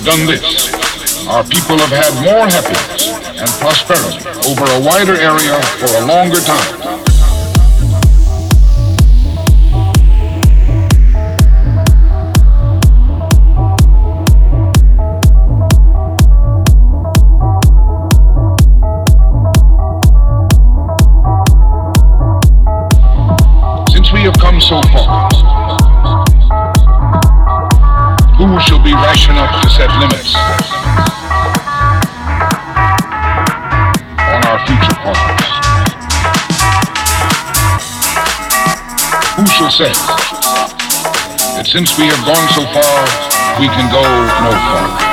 have done this. Our people have had more happiness and prosperity over a wider area for a longer time. Since we have gone so far, we can go no farther?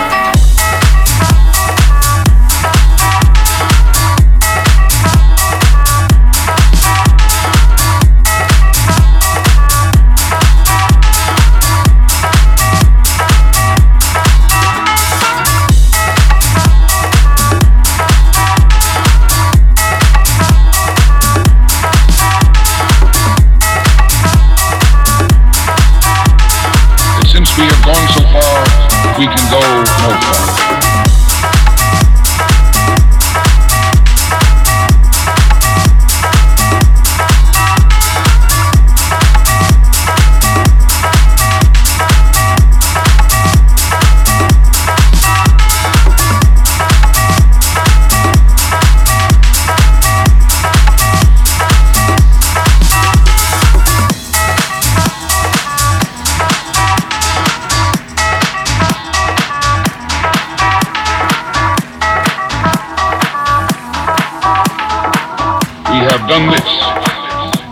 Done this.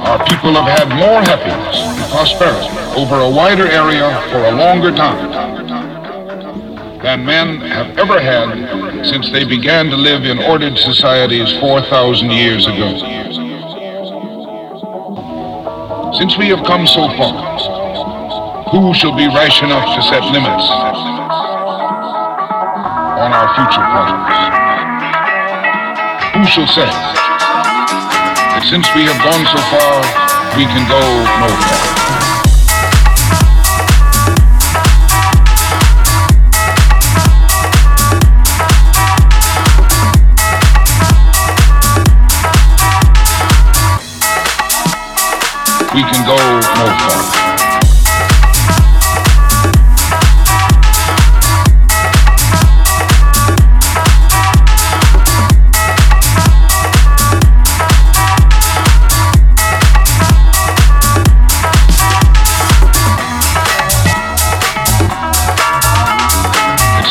Our people have had more happiness and prosperity over a wider area for a longer time than men have ever had since they began to live in ordered societies 4,000 years ago. Since we have come so far, who shall be rash enough to set limits on our future partners? Who shall say since we have gone so far, we can go no farther? We can go no farther.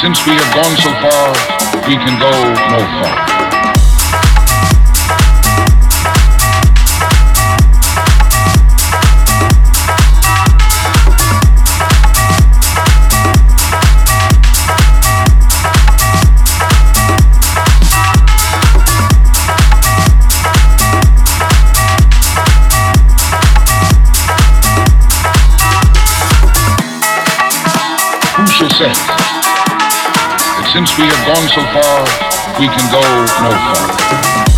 Since we have gone so far, we can go no farther. That since we have gone so far, we can go no farther?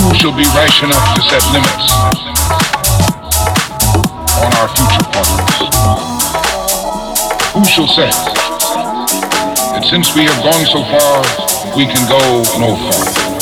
Who shall be rash enough to set limits on our future partners? Who shall say that since we have gone so far, we can go no farther?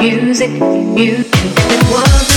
music, music, the world.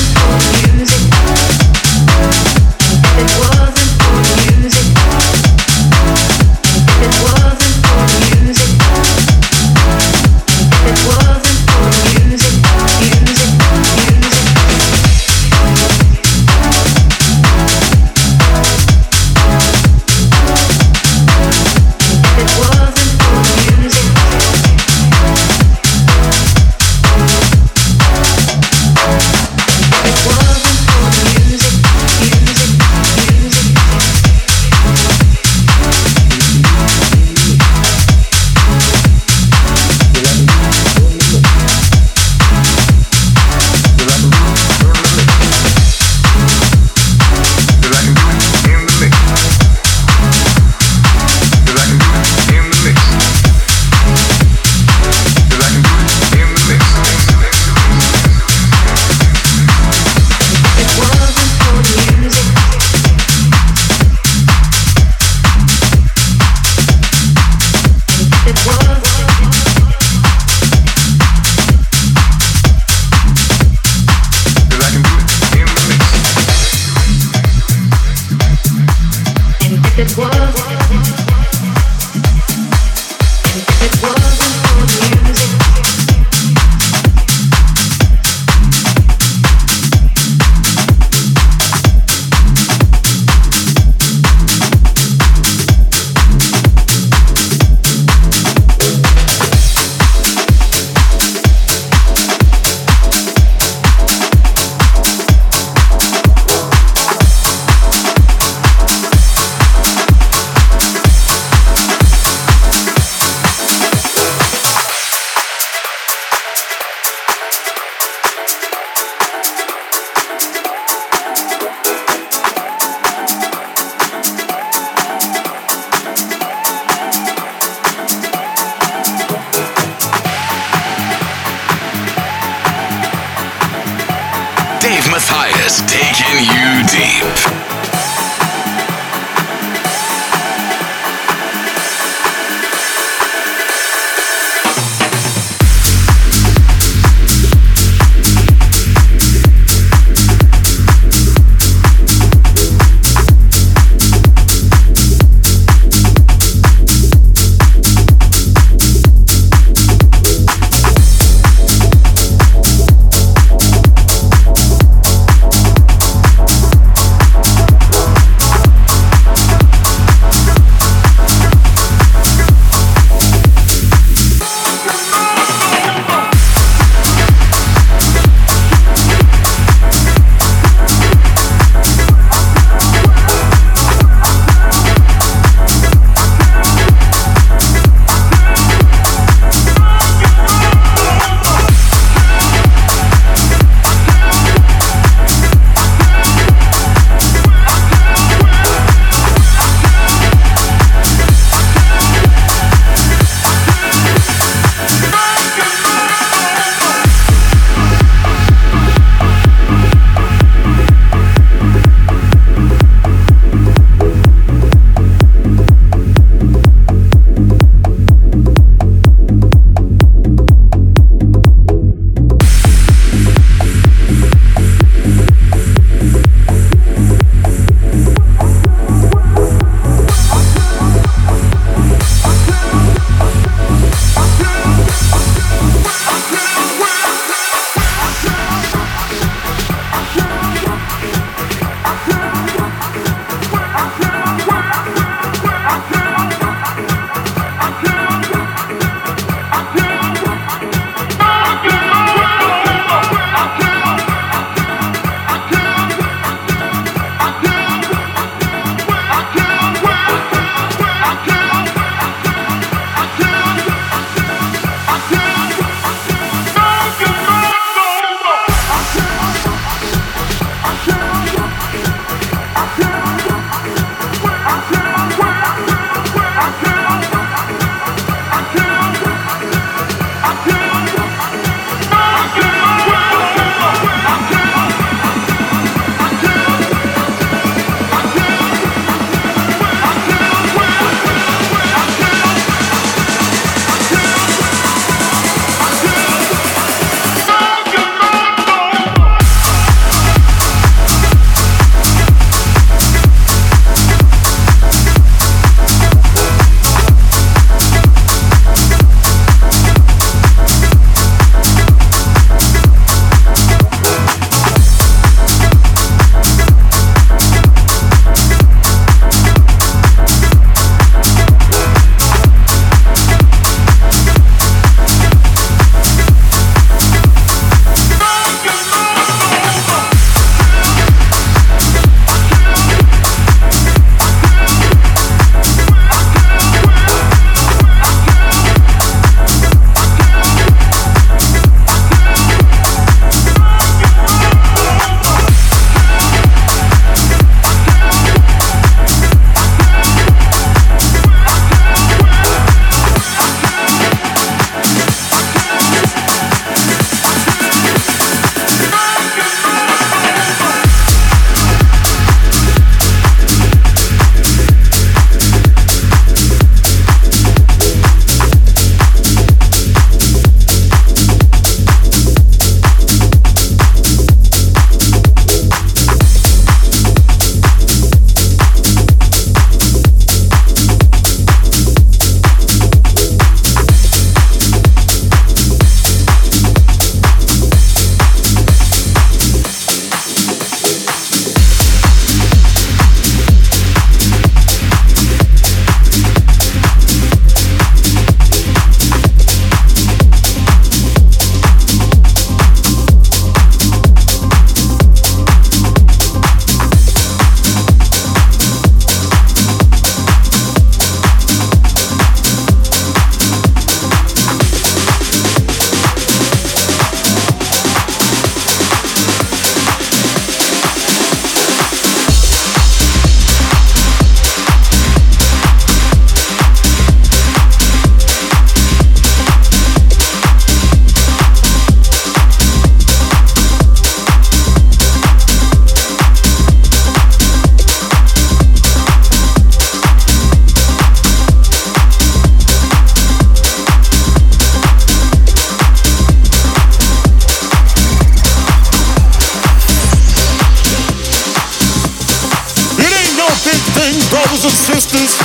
Sisters,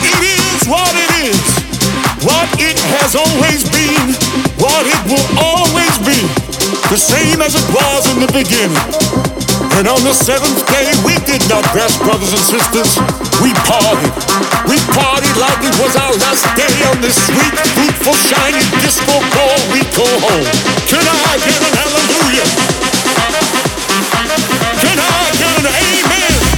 it is what it is. What it has always been, what it will always be. The same as it was in the beginning. And on the seventh day, we did not rest, brothers and sisters. We partied. We partied like it was our last day on this sweet, fruitful, shiny disco ball we call home. Can I get an hallelujah? Can I get an amen?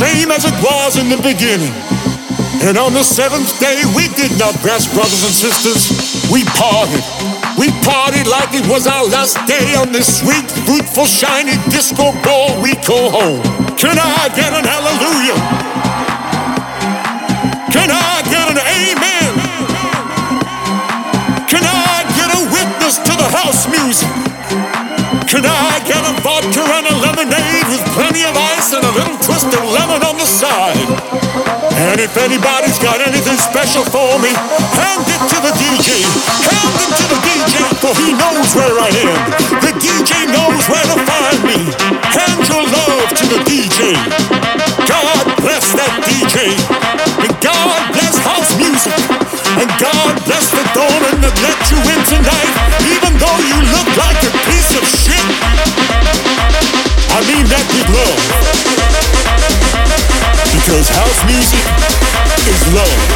Same as it was in the beginning. And on the seventh day, we did not rest, brothers and sisters. We partied. We partied like it was our last day on this sweet, fruitful, shiny disco ball we call home. Can I get an hallelujah? Can I get an amen? Can I get a witness to the house music? Can I get a vodka and a lemonade with plenty of ice and a little And if anybody's got anything special for me, hand it to the DJ. Hand it to the DJ, for he knows where I am. The DJ knows where to find me. Hand your love to the DJ. God bless that DJ. And God bless house music. And God bless the donor that let you in tonight, even though you look like a piece of shit. I mean that with love. Because house music is love.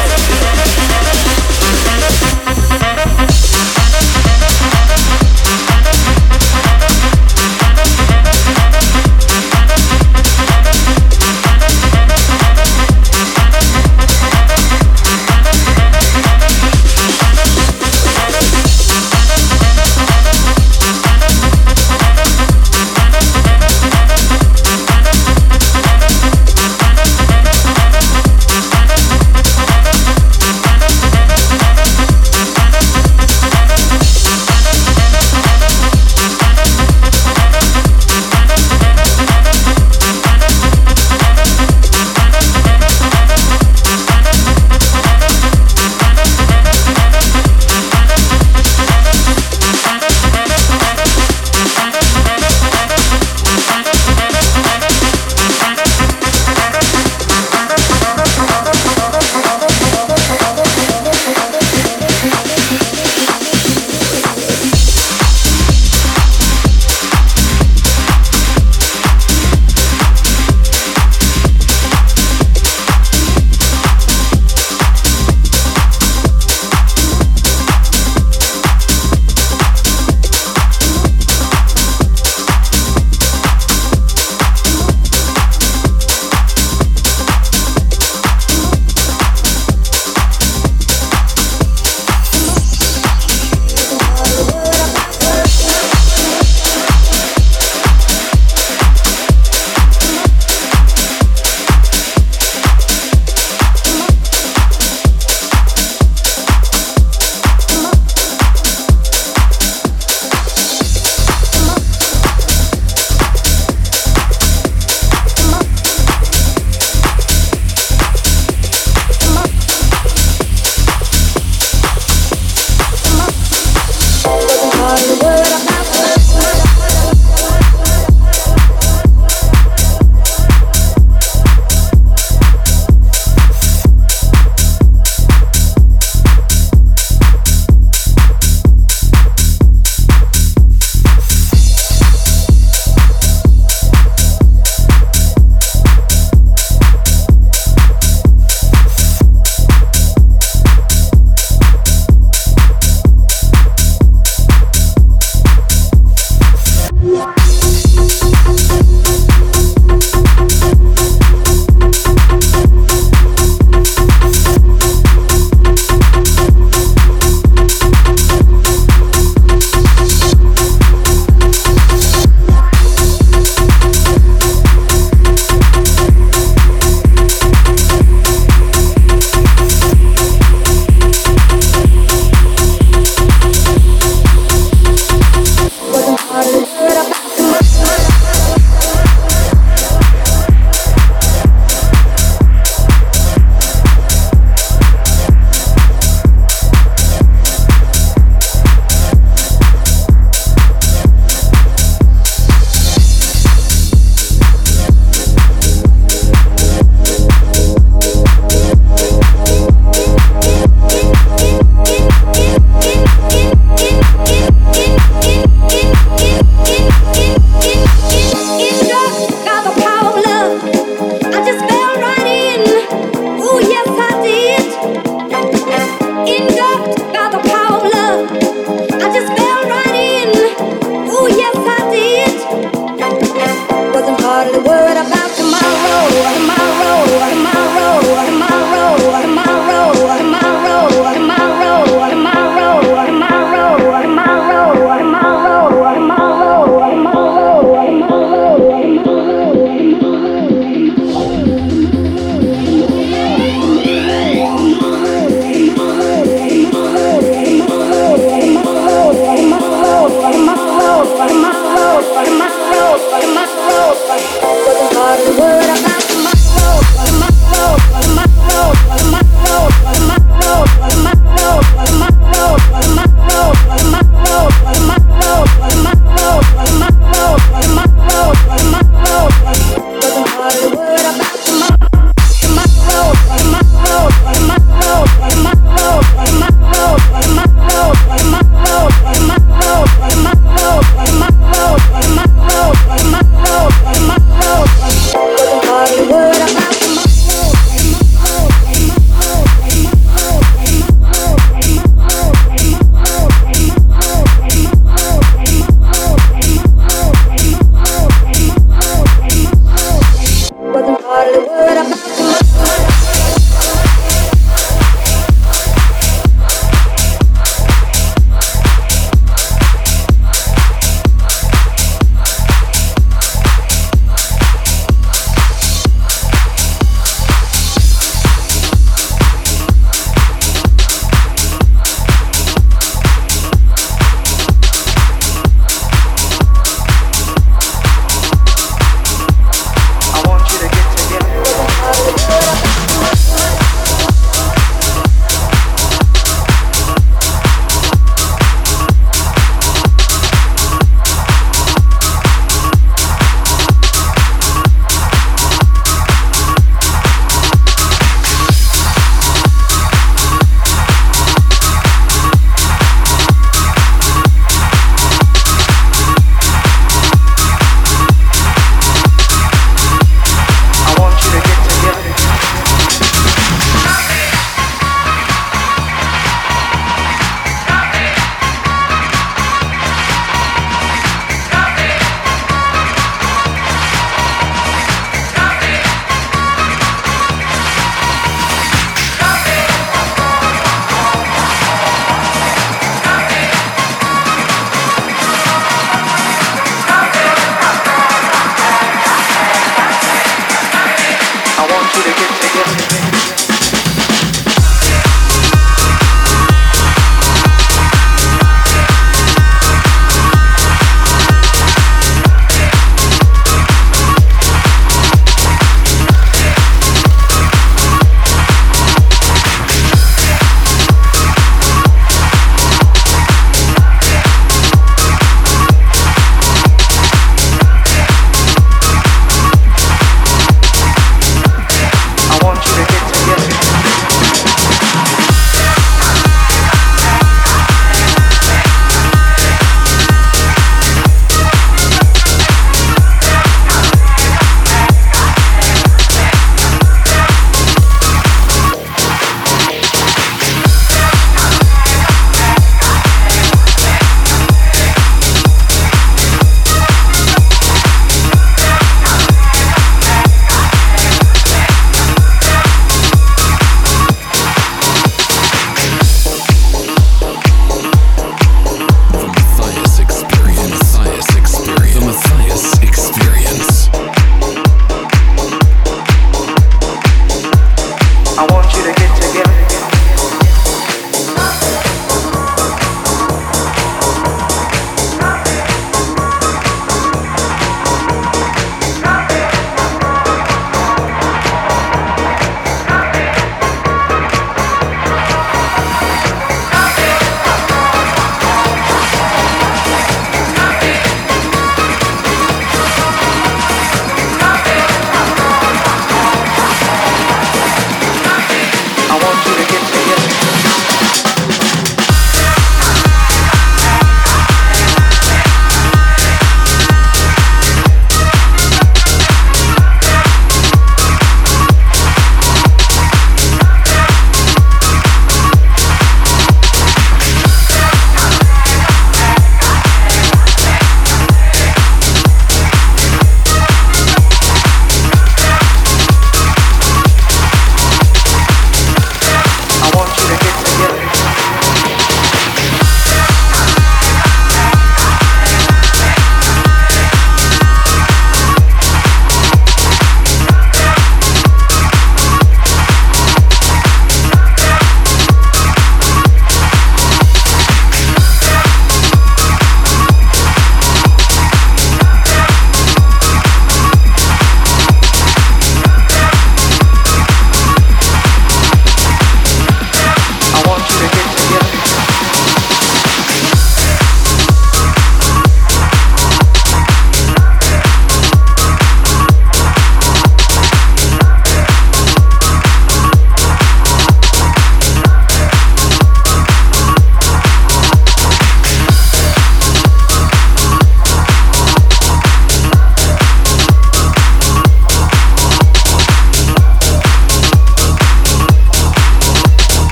the world.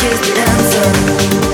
kiss the dancer.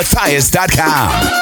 Dave